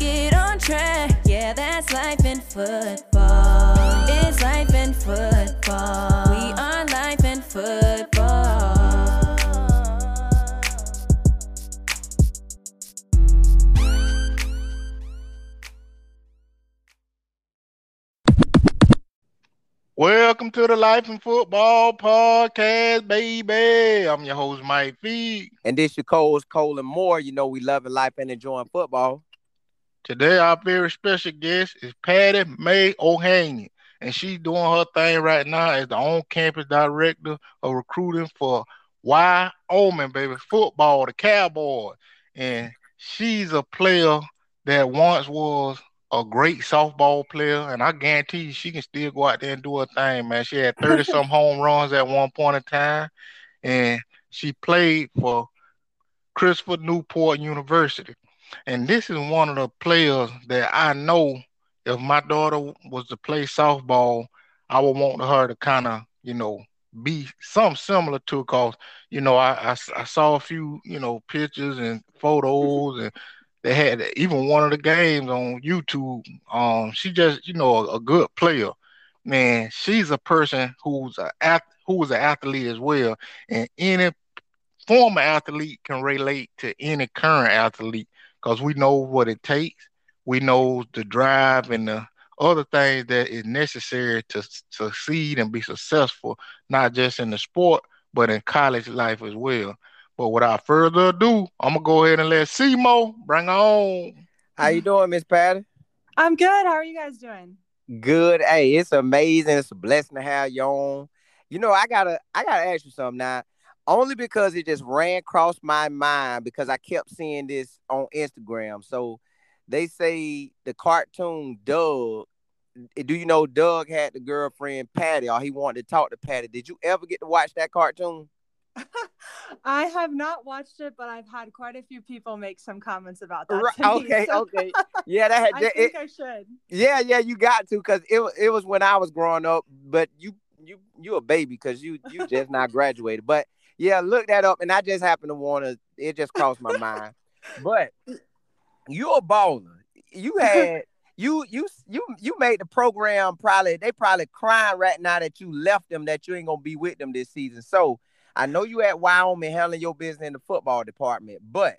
get on track. Yeah, that's life in football. It's life in football. We are life in football. Welcome to the Life in Football podcast, baby. I'm your host, Mike Feed. And this your co-host Colin Moore. You know we loving life and enjoying football. Today, our very special guest is Patty May O'Hanian, and she's doing her thing right now as the on-campus director of recruiting for Wyoming, baby, football, the Cowboys. And she's a player that once was a great softball player, and I guarantee you she can still go out there and do her thing, man. She had 30 some home runs at one point in time, and she played for Christopher Newport University. And this is one of the players that I know if my daughter was to play softball, I would want her to kind of, you know, be something similar to because, you know, I, I, I saw a few, you know, pictures and photos and they had even one of the games on YouTube. Um, she just, you know, a, a good player. Man, she's a person who's a who was an athlete as well, and any former athlete can relate to any current athlete because we know what it takes. We know the drive and the other things that is necessary to succeed and be successful, not just in the sport, but in college life as well. But without further ado, I'm gonna go ahead and let Simo bring on. How you doing, Miss Patty? I'm good. How are you guys doing? Good. Hey, it's amazing. It's a blessing to have you on. You know, I gotta I gotta ask you something now. Only because it just ran across my mind because I kept seeing this on Instagram. So they say the cartoon Doug. Eh, do you know Doug had the girlfriend Patty or he wanted to talk to Patty? Did you ever get to watch that cartoon? I have not watched it, but I've had quite a few people make some comments about that. Right, okay, so okay, yeah, that had, I that, think it, I should. yeah, yeah, you got to because it was it was when I was growing up, but you you you a baby because you you just not graduated. But yeah, look that up, and I just happened to want to. It just crossed my mind. But you're a baller. You had you you you you made the program probably they probably crying right now that you left them that you ain't gonna be with them this season. So I know you at Wyoming handling your business in the football department, but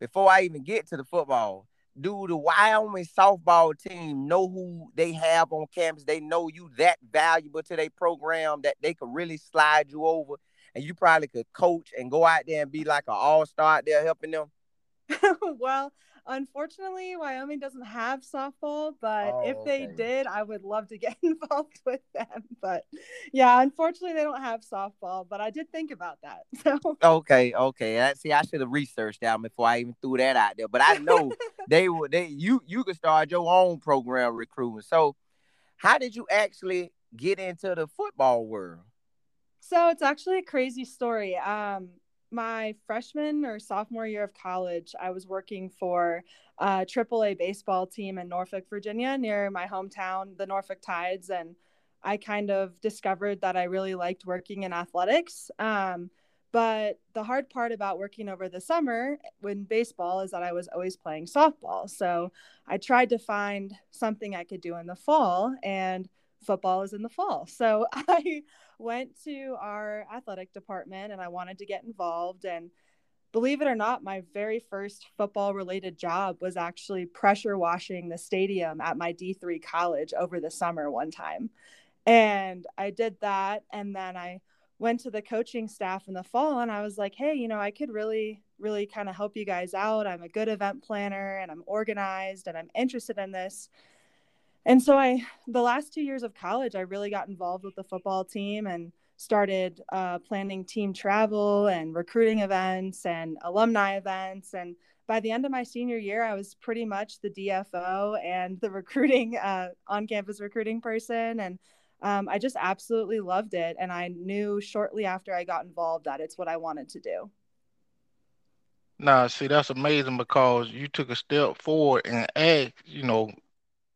before I even get to the football, do the Wyoming softball team know who they have on campus? They know you that valuable to their program that they could really slide you over and you probably could coach and go out there and be like an all-star out there helping them? well, unfortunately, Wyoming doesn't have softball, but Oh, if they okay. did, I would love to get involved with them. But yeah, unfortunately, they don't have softball, but I did think about that. So Okay, okay. That, see, I should have researched that before I even threw that out there. But I know they would. They you you could start your own program recruiting. So, how did you actually get into the football world? So it's actually a crazy story. Um, my freshman or sophomore year of college, I was working for a AAA baseball team in Norfolk, Virginia, near my hometown, the Norfolk Tides, and I kind of discovered that I really liked working in athletics. Um, but the hard part about working over the summer when baseball is that I was always playing softball. So I tried to find something I could do in the fall, and football is in the fall. So I went to our athletic department and I wanted to get involved. And believe it or not, my very first football related job was actually pressure washing the stadium at my D3 college over the summer one time. And I did that. And then I went to the coaching staff in the fall and I was like, hey, you know, I could really, really kind of help you guys out. I'm a good event planner and I'm organized and I'm interested in this. And so I, the last two years of college, I really got involved with the football team and started uh, planning team travel and recruiting events and alumni events. And by the end of my senior year, I was pretty much the DFO and the recruiting uh, on campus recruiting person. And um, I just absolutely loved it. And I knew shortly after I got involved that it's what I wanted to do. Nah, see, that's amazing because you took a step forward and asked, you know,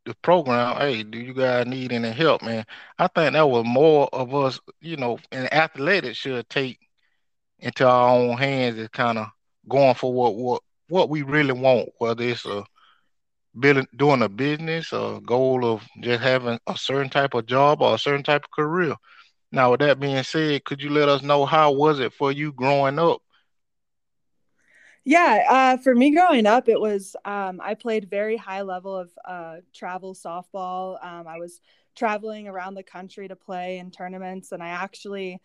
the program, hey, do you guys need any help, man? I think that was more of us, you know, in athletics should take into our own hands and kind of going for what what what we really want, whether it's a building doing a business, a goal of just having a certain type of job or a certain type of career. Now, with that being said, could you let us know how was it for you growing up yeah, uh, for me growing up, it was um, I played very high level of uh, travel softball. Um, I was traveling around the country to play in tournaments, and I actually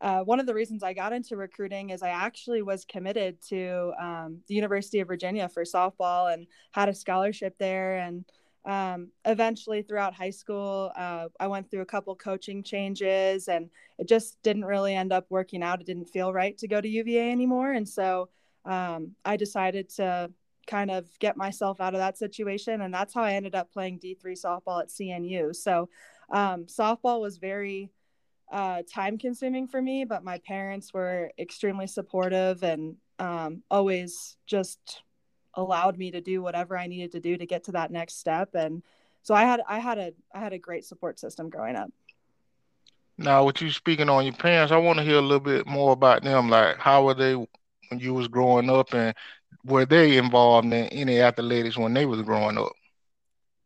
uh, one of the reasons I got into recruiting is I actually was committed to um, the University of Virginia for softball and had a scholarship there. And um, eventually, throughout high school, uh, I went through a couple coaching changes, and it just didn't really end up working out. It didn't feel right to go to UVA anymore, and so um, I decided to kind of get myself out of that situation. And that's how I ended up playing D3 softball at CNU. So um, softball was very uh, time consuming for me, but my parents were extremely supportive and um, always just allowed me to do whatever I needed to do to get to that next step. And so I had I had a I had a great support system growing up. Now, with you speaking on your parents, I want to hear a little bit more about them. Like, how were they when you was growing up, and were they involved in any athletics when they was growing up?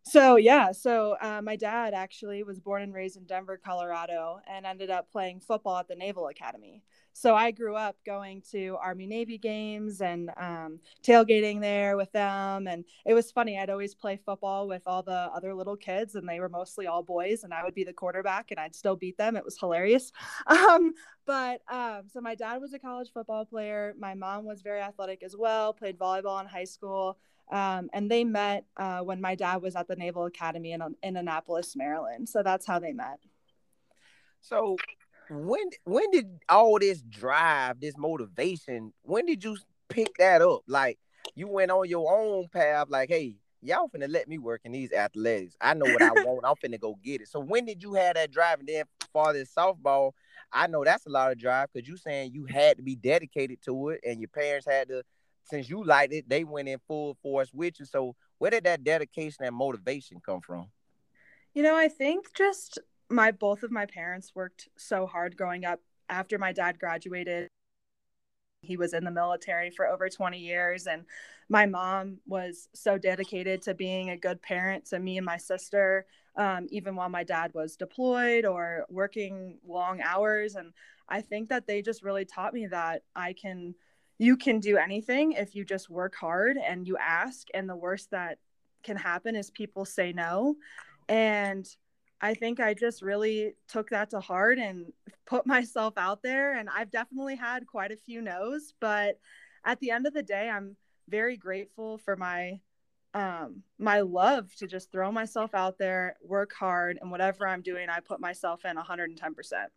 So yeah, so uh, my dad actually was born and raised in Denver, Colorado, and ended up playing football at the Naval Academy so I grew up going to Army Navy games and um, tailgating there with them. And it was funny. I'd always play football with all the other little kids, and they were mostly all boys, and I would be the quarterback, and I'd still beat them. It was hilarious. Um, but um, so my dad was a college football player. My mom was very athletic as well, played volleyball in high school. Um, and they met uh, when my dad was at the Naval Academy in, in Annapolis, Maryland. So that's how they met. So when when did all this drive, this motivation, when did you pick that up? Like you went on your own path, like, hey, y'all finna let me work in these athletics. I know what I want. I'm finna go get it. So when did you have that drive? And then for this softball, I know that's a lot of drive because you saying you had to be dedicated to it, and your parents had to, since you liked it, they went in full force with you. So where did that dedication and motivation come from? You know, I think just my both of my parents worked so hard growing up after my dad graduated he was in the military for over 20 years and my mom was so dedicated to being a good parent to me and my sister um, even while my dad was deployed or working long hours and i think that they just really taught me that i can you can do anything if you just work hard and you ask and the worst that can happen is people say no and I think I just really took that to heart and put myself out there. And I've definitely had quite a few no's, but at the end of the day, I'm very grateful for my um my love to just throw myself out there, work hard, and whatever I'm doing, I put myself in 110 percent.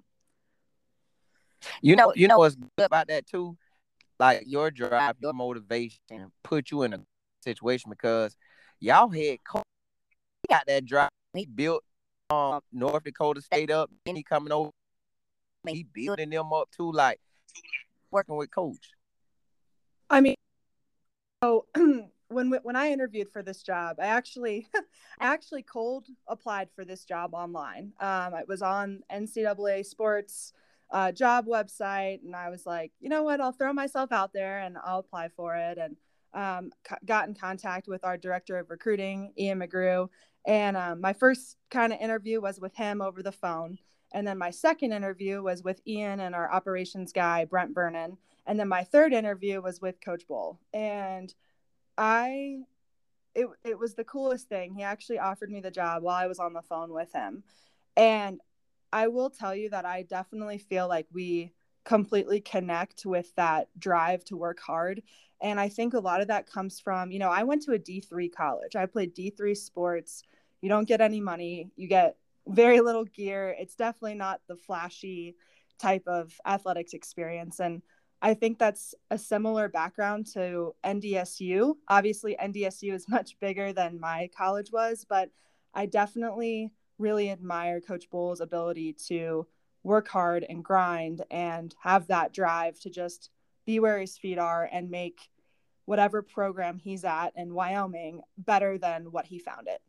You know, you know what's good about that too, like your drive, your motivation, put you in a situation because y'all head had got that drive. He built um North Dakota State up, then he coming over. He building them up too, like working with coach. I mean, so when when I interviewed for this job, I actually I actually cold applied for this job online. Um, it was on NCAA Sports uh, job website, and I was like, you know what, I'll throw myself out there and I'll apply for it. And um, got in contact with our director of recruiting, Ian McGrew, and um, my first kind of interview was with him over the phone. And then my second interview was with Ian and our operations guy, Brent Vernon. And then my third interview was with Coach Bohl. And I, it, it was the coolest thing. He actually offered me the job while I was on the phone with him. And I will tell you that I definitely feel like we completely connect with that drive to work hard. And I think a lot of that comes from, you know, I went to a D3 college. I played D3 sports you don't get any money. You get very little gear. It's definitely not the flashy type of athletics experience. And I think that's a similar background to NDSU. Obviously, NDSU is much bigger than my college was, but I definitely really admire Coach Bohl's ability to work hard and grind and have that drive to just be where his feet are and make whatever program he's at in Wyoming better than what he found it.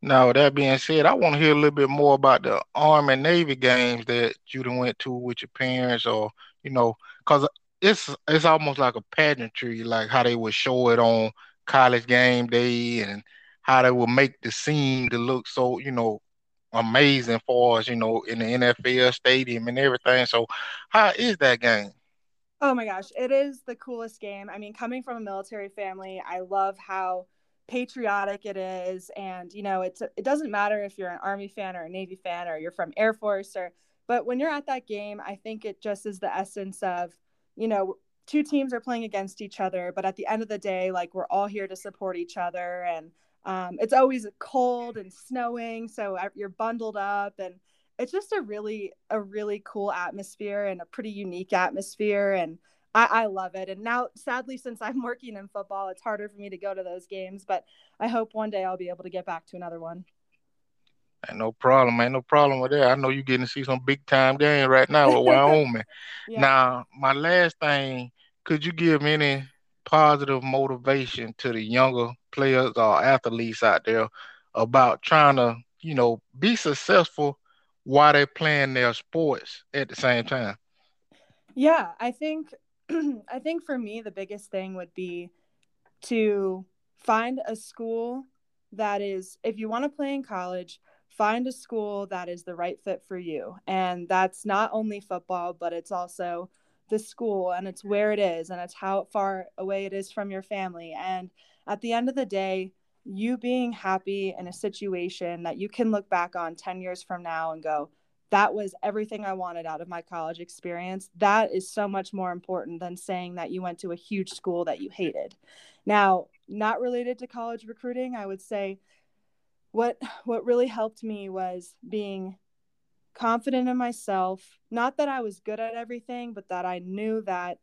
Now, that being said, I want to hear a little bit more about the Army and Navy games that you went to with your parents, or you know, because it's it's almost like a pageantry, like how they would show it on college game day, and how they would make the scene to look so, you know, amazing for us, you know, in the NFL stadium and everything. So, how is that game? Oh my gosh, it is the coolest game. I mean, coming from a military family, I love how patriotic it is and you know it's it doesn't matter if you're an army fan or a navy fan or you're from air force or but when you're at that game i think it just is the essence of you know two teams are playing against each other but at the end of the day like we're all here to support each other and um, it's always cold and snowing so you're bundled up and it's just a really a really cool atmosphere and a pretty unique atmosphere and I, I love it. And now, sadly, since I'm working in football, it's harder for me to go to those games. But I hope one day I'll be able to get back to another one. Ain't no problem. Ain't no problem with that. I know you're getting to see some big time game right now with Wyoming. yeah. Now, my last thing, could you give any positive motivation to the younger players or athletes out there about trying to, you know, be successful while they're playing their sports at the same time? Yeah, I think I think for me, the biggest thing would be to find a school that is, if you want to play in college, find a school that is the right fit for you. And that's not only football, but it's also the school and it's where it is and it's how far away it is from your family. And at the end of the day, you being happy in a situation that you can look back on 10 years from now and go, that was everything I wanted out of my college experience. That is so much more important than saying that you went to a huge school that you hated. Now, not related to college recruiting, I would say what what really helped me was being confident in myself. Not that I was good at everything, but that I knew that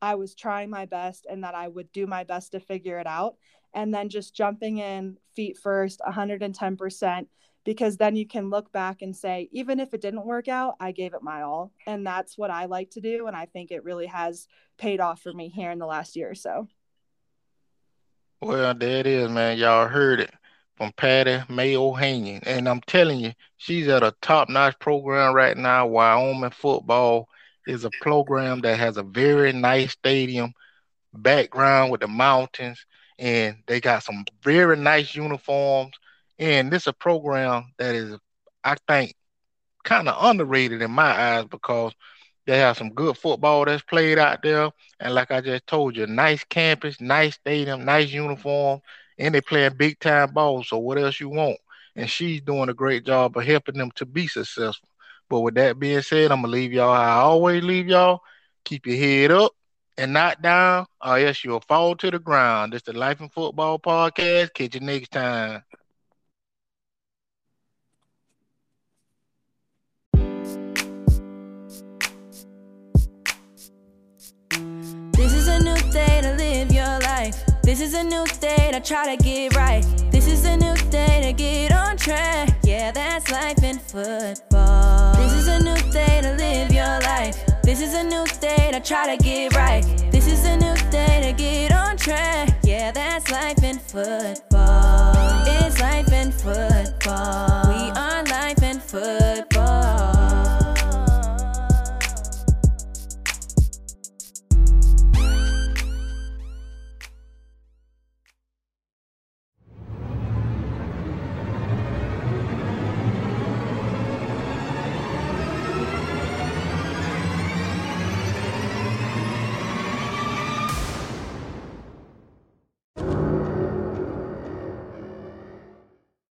I was trying my best and that I would do my best to figure it out. And then just jumping in feet first, 110%, because then you can look back and say, even if it didn't work out, I gave it my all. And that's what I like to do. And I think it really has paid off for me here in the last year or so. Well, there it is, man. Y'all heard it from Patty May Ohanian. And I'm telling you, she's at a top notch program right now. Wyoming football is a program that has a very nice stadium background with the mountains. And they got some very nice uniforms and this is a program that is, I think, kind of underrated in my eyes because they have some good football that's played out there. And like I just told you, nice campus, nice stadium, nice uniform, and they playing big time ball. So what else you want? And she's doing a great job of helping them to be successful. But with that being said, I'm gonna leave y'all. I always leave y'all. Keep your head up and not down, or else you'll fall to the ground. This is the Life and Football podcast. Catch you next time. This is a new day to try to get right. This is a new day to get on track. Yeah, that's life in football. This is a new day to live your life. This is a new day to try to get right. This is a new day to get on track. Yeah, that's life in football. It's life in football. We